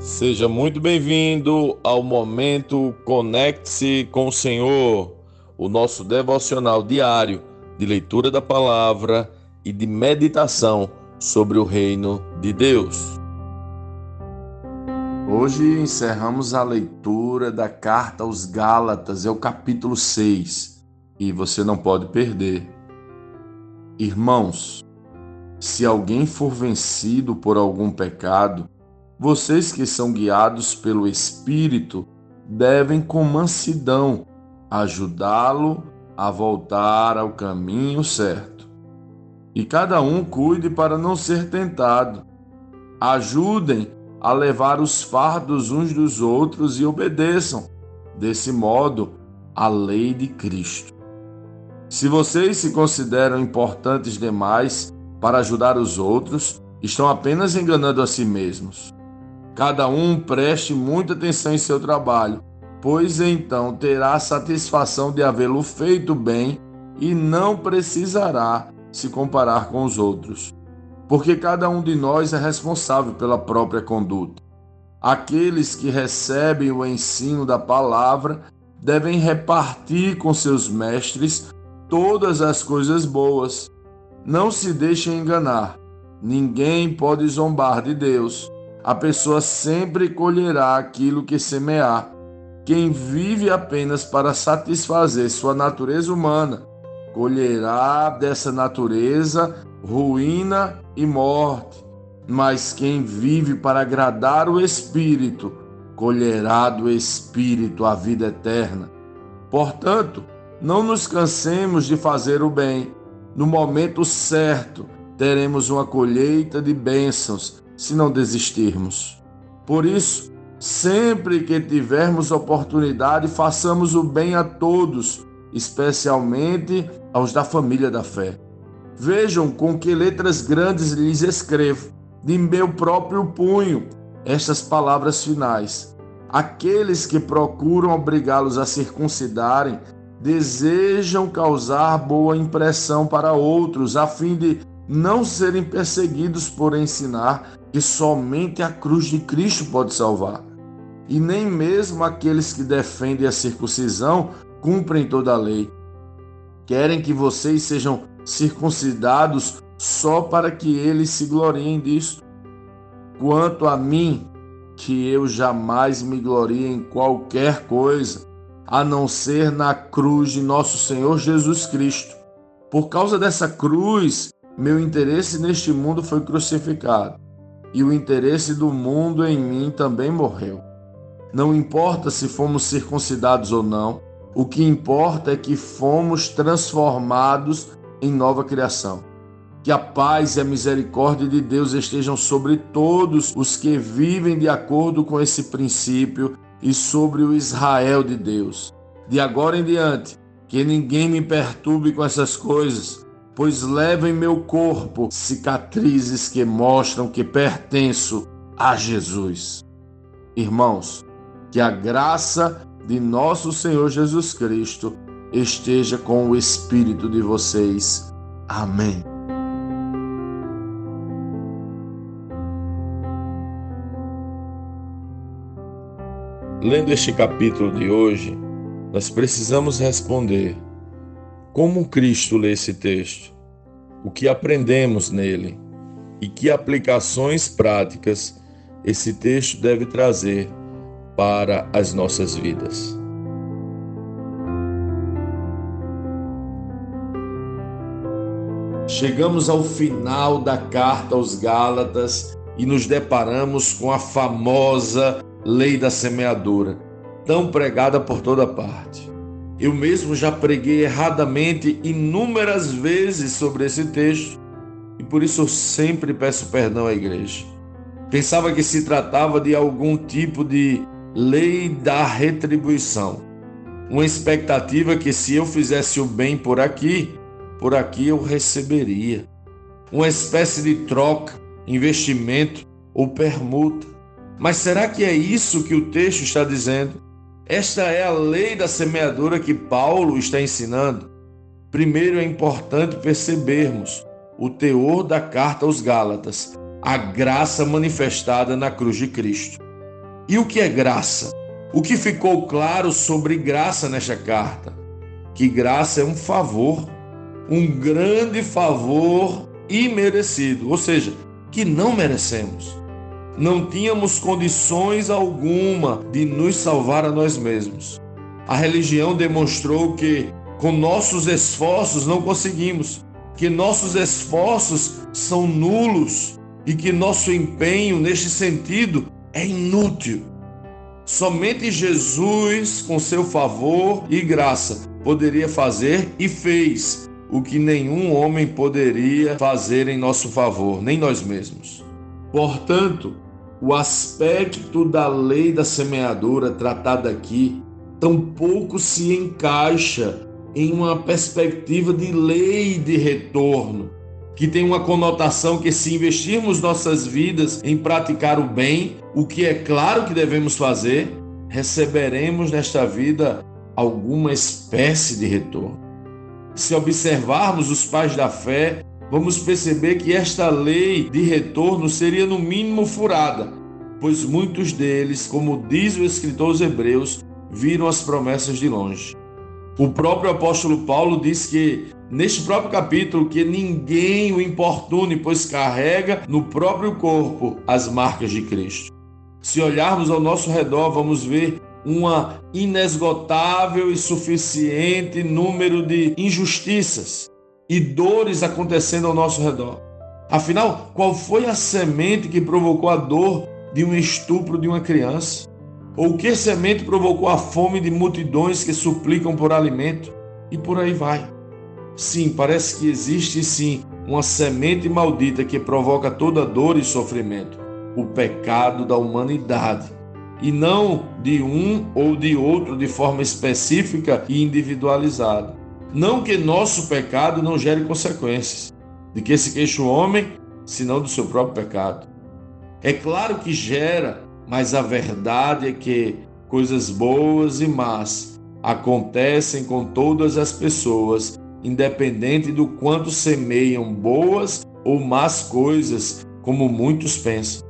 Seja muito bem-vindo ao momento Conecte-se com o Senhor, o nosso devocional diário de leitura da palavra e de meditação sobre o reino de Deus. Hoje encerramos a leitura da carta aos Gálatas, é o capítulo 6, e você não pode perder. Irmãos, se alguém for vencido por algum pecado, vocês que são guiados pelo Espírito devem, com mansidão, ajudá-lo a voltar ao caminho certo. E cada um cuide para não ser tentado. Ajudem a levar os fardos uns dos outros e obedeçam, desse modo, a lei de Cristo. Se vocês se consideram importantes demais para ajudar os outros, estão apenas enganando a si mesmos. Cada um preste muita atenção em seu trabalho, pois então terá a satisfação de havê-lo feito bem e não precisará se comparar com os outros. Porque cada um de nós é responsável pela própria conduta. Aqueles que recebem o ensino da palavra devem repartir com seus mestres todas as coisas boas. Não se deixem enganar. Ninguém pode zombar de Deus a pessoa sempre colherá aquilo que semear. Quem vive apenas para satisfazer sua natureza humana, colherá dessa natureza ruína e morte. Mas quem vive para agradar o Espírito, colherá do Espírito a vida eterna. Portanto, não nos cansemos de fazer o bem. No momento certo, teremos uma colheita de bênçãos se não desistirmos. Por isso, sempre que tivermos oportunidade, façamos o bem a todos, especialmente aos da família da fé. Vejam com que letras grandes lhes escrevo, de meu próprio punho, estas palavras finais. Aqueles que procuram obrigá-los a circuncidarem desejam causar boa impressão para outros, a fim de não serem perseguidos por ensinar que somente a cruz de Cristo pode salvar. E nem mesmo aqueles que defendem a circuncisão cumprem toda a lei. Querem que vocês sejam circuncidados só para que eles se gloriem disso. Quanto a mim, que eu jamais me glorie em qualquer coisa, a não ser na cruz de nosso Senhor Jesus Cristo. Por causa dessa cruz, meu interesse neste mundo foi crucificado, e o interesse do mundo em mim também morreu. Não importa se fomos circuncidados ou não, o que importa é que fomos transformados em nova criação. Que a paz e a misericórdia de Deus estejam sobre todos os que vivem de acordo com esse princípio e sobre o Israel de Deus. De agora em diante, que ninguém me perturbe com essas coisas pois levo em meu corpo cicatrizes que mostram que pertenço a Jesus. Irmãos, que a graça de nosso Senhor Jesus Cristo esteja com o espírito de vocês. Amém. Lendo este capítulo de hoje, nós precisamos responder como Cristo lê esse texto? O que aprendemos nele? E que aplicações práticas esse texto deve trazer para as nossas vidas? Chegamos ao final da carta aos Gálatas e nos deparamos com a famosa lei da semeadura, tão pregada por toda parte. Eu mesmo já preguei erradamente inúmeras vezes sobre esse texto e por isso eu sempre peço perdão à igreja. Pensava que se tratava de algum tipo de lei da retribuição, uma expectativa que se eu fizesse o bem por aqui, por aqui eu receberia. Uma espécie de troca, investimento ou permuta. Mas será que é isso que o texto está dizendo? Esta é a lei da semeadura que Paulo está ensinando. Primeiro é importante percebermos o teor da carta aos Gálatas, a graça manifestada na cruz de Cristo. E o que é graça? O que ficou claro sobre graça nesta carta? Que graça é um favor, um grande favor imerecido, ou seja, que não merecemos. Não tínhamos condições alguma de nos salvar a nós mesmos. A religião demonstrou que com nossos esforços não conseguimos, que nossos esforços são nulos e que nosso empenho neste sentido é inútil. Somente Jesus, com seu favor e graça, poderia fazer e fez o que nenhum homem poderia fazer em nosso favor, nem nós mesmos. Portanto, o aspecto da lei da semeadura tratada aqui tampouco se encaixa em uma perspectiva de lei de retorno, que tem uma conotação que, se investirmos nossas vidas em praticar o bem, o que é claro que devemos fazer, receberemos nesta vida alguma espécie de retorno. Se observarmos os pais da fé, vamos perceber que esta lei de retorno seria no mínimo furada, pois muitos deles, como diz o escritor aos Hebreus, viram as promessas de longe. O próprio apóstolo Paulo diz que, neste próprio capítulo, que ninguém o importune, pois carrega no próprio corpo as marcas de Cristo. Se olharmos ao nosso redor, vamos ver uma inesgotável e suficiente número de injustiças e dores acontecendo ao nosso redor. Afinal, qual foi a semente que provocou a dor de um estupro de uma criança? Ou que semente provocou a fome de multidões que suplicam por alimento? E por aí vai. Sim, parece que existe sim uma semente maldita que provoca toda dor e sofrimento o pecado da humanidade e não de um ou de outro de forma específica e individualizada. Não que nosso pecado não gere consequências, de que se queixa o homem, senão do seu próprio pecado. É claro que gera, mas a verdade é que coisas boas e más acontecem com todas as pessoas, independente do quanto semeiam boas ou más coisas, como muitos pensam.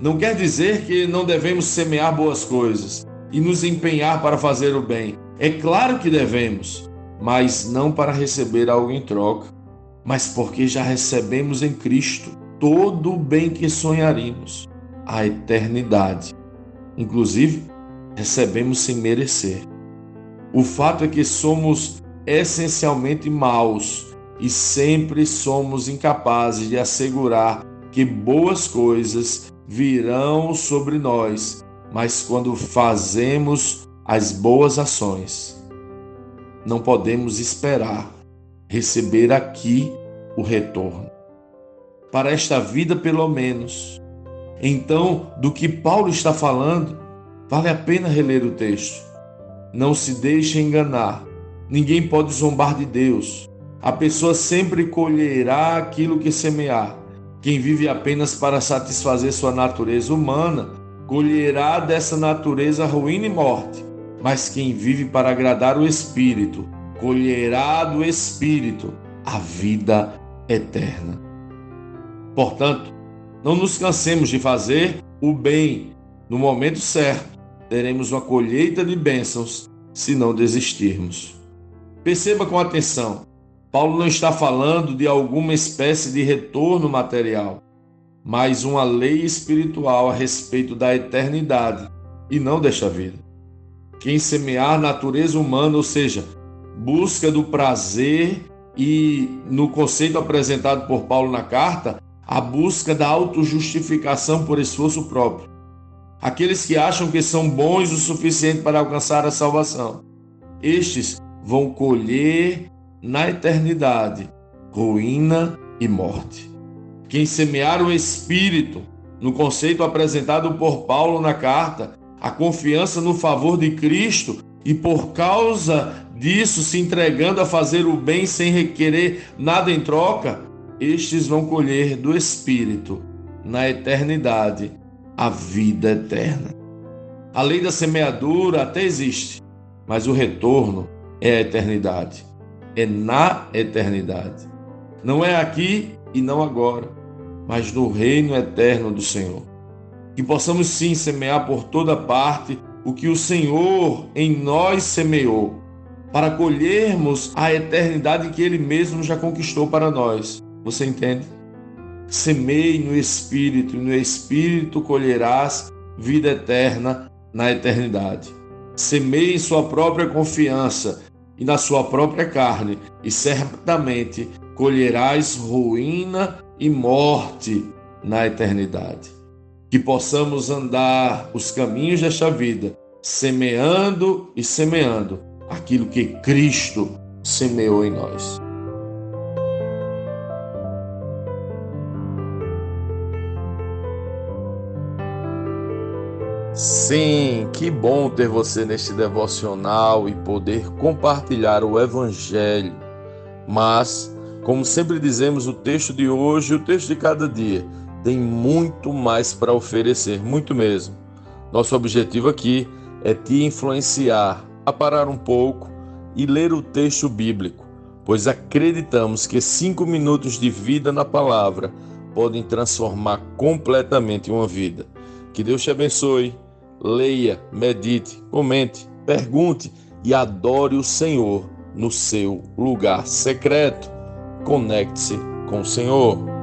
Não quer dizer que não devemos semear boas coisas e nos empenhar para fazer o bem. É claro que devemos, mas não para receber algo em troca, mas porque já recebemos em Cristo todo o bem que sonharíamos a eternidade. Inclusive, recebemos sem merecer. O fato é que somos essencialmente maus e sempre somos incapazes de assegurar que boas coisas virão sobre nós, mas quando fazemos as boas ações, não podemos esperar receber aqui o retorno. Para esta vida, pelo menos, então, do que Paulo está falando, vale a pena reler o texto. Não se deixe enganar. Ninguém pode zombar de Deus. A pessoa sempre colherá aquilo que semear. Quem vive apenas para satisfazer sua natureza humana, colherá dessa natureza ruína e morte. Mas quem vive para agradar o Espírito, colherá do Espírito a vida eterna. Portanto, não nos cansemos de fazer o bem no momento certo. Teremos uma colheita de bênçãos se não desistirmos. Perceba com atenção: Paulo não está falando de alguma espécie de retorno material, mas uma lei espiritual a respeito da eternidade e não desta vida. Quem semear natureza humana, ou seja, busca do prazer e no conceito apresentado por Paulo na carta, a busca da autojustificação por esforço próprio. Aqueles que acham que são bons o suficiente para alcançar a salvação. Estes vão colher na eternidade ruína e morte. Quem semear o Espírito, no conceito apresentado por Paulo na carta, a confiança no favor de Cristo e por causa disso se entregando a fazer o bem sem requerer nada em troca, estes vão colher do Espírito, na eternidade, a vida eterna. A lei da semeadura até existe, mas o retorno é a eternidade. É na eternidade. Não é aqui e não agora, mas no reino eterno do Senhor. Que possamos sim semear por toda parte o que o Senhor em nós semeou, para colhermos a eternidade que Ele mesmo já conquistou para nós. Você entende? Semeie no Espírito, e no Espírito colherás vida eterna na eternidade. Semeie em sua própria confiança e na sua própria carne, e certamente colherás ruína e morte na eternidade. Que possamos andar os caminhos desta vida, semeando e semeando aquilo que Cristo semeou em nós. Sim, que bom ter você neste devocional e poder compartilhar o Evangelho. Mas, como sempre dizemos, o texto de hoje o texto de cada dia tem muito mais para oferecer, muito mesmo. Nosso objetivo aqui é te influenciar a parar um pouco e ler o texto bíblico, pois acreditamos que cinco minutos de vida na palavra podem transformar completamente uma vida. Que Deus te abençoe leia, medite, comente, pergunte e adore o Senhor no seu lugar secreto. Conecte-se com o Senhor.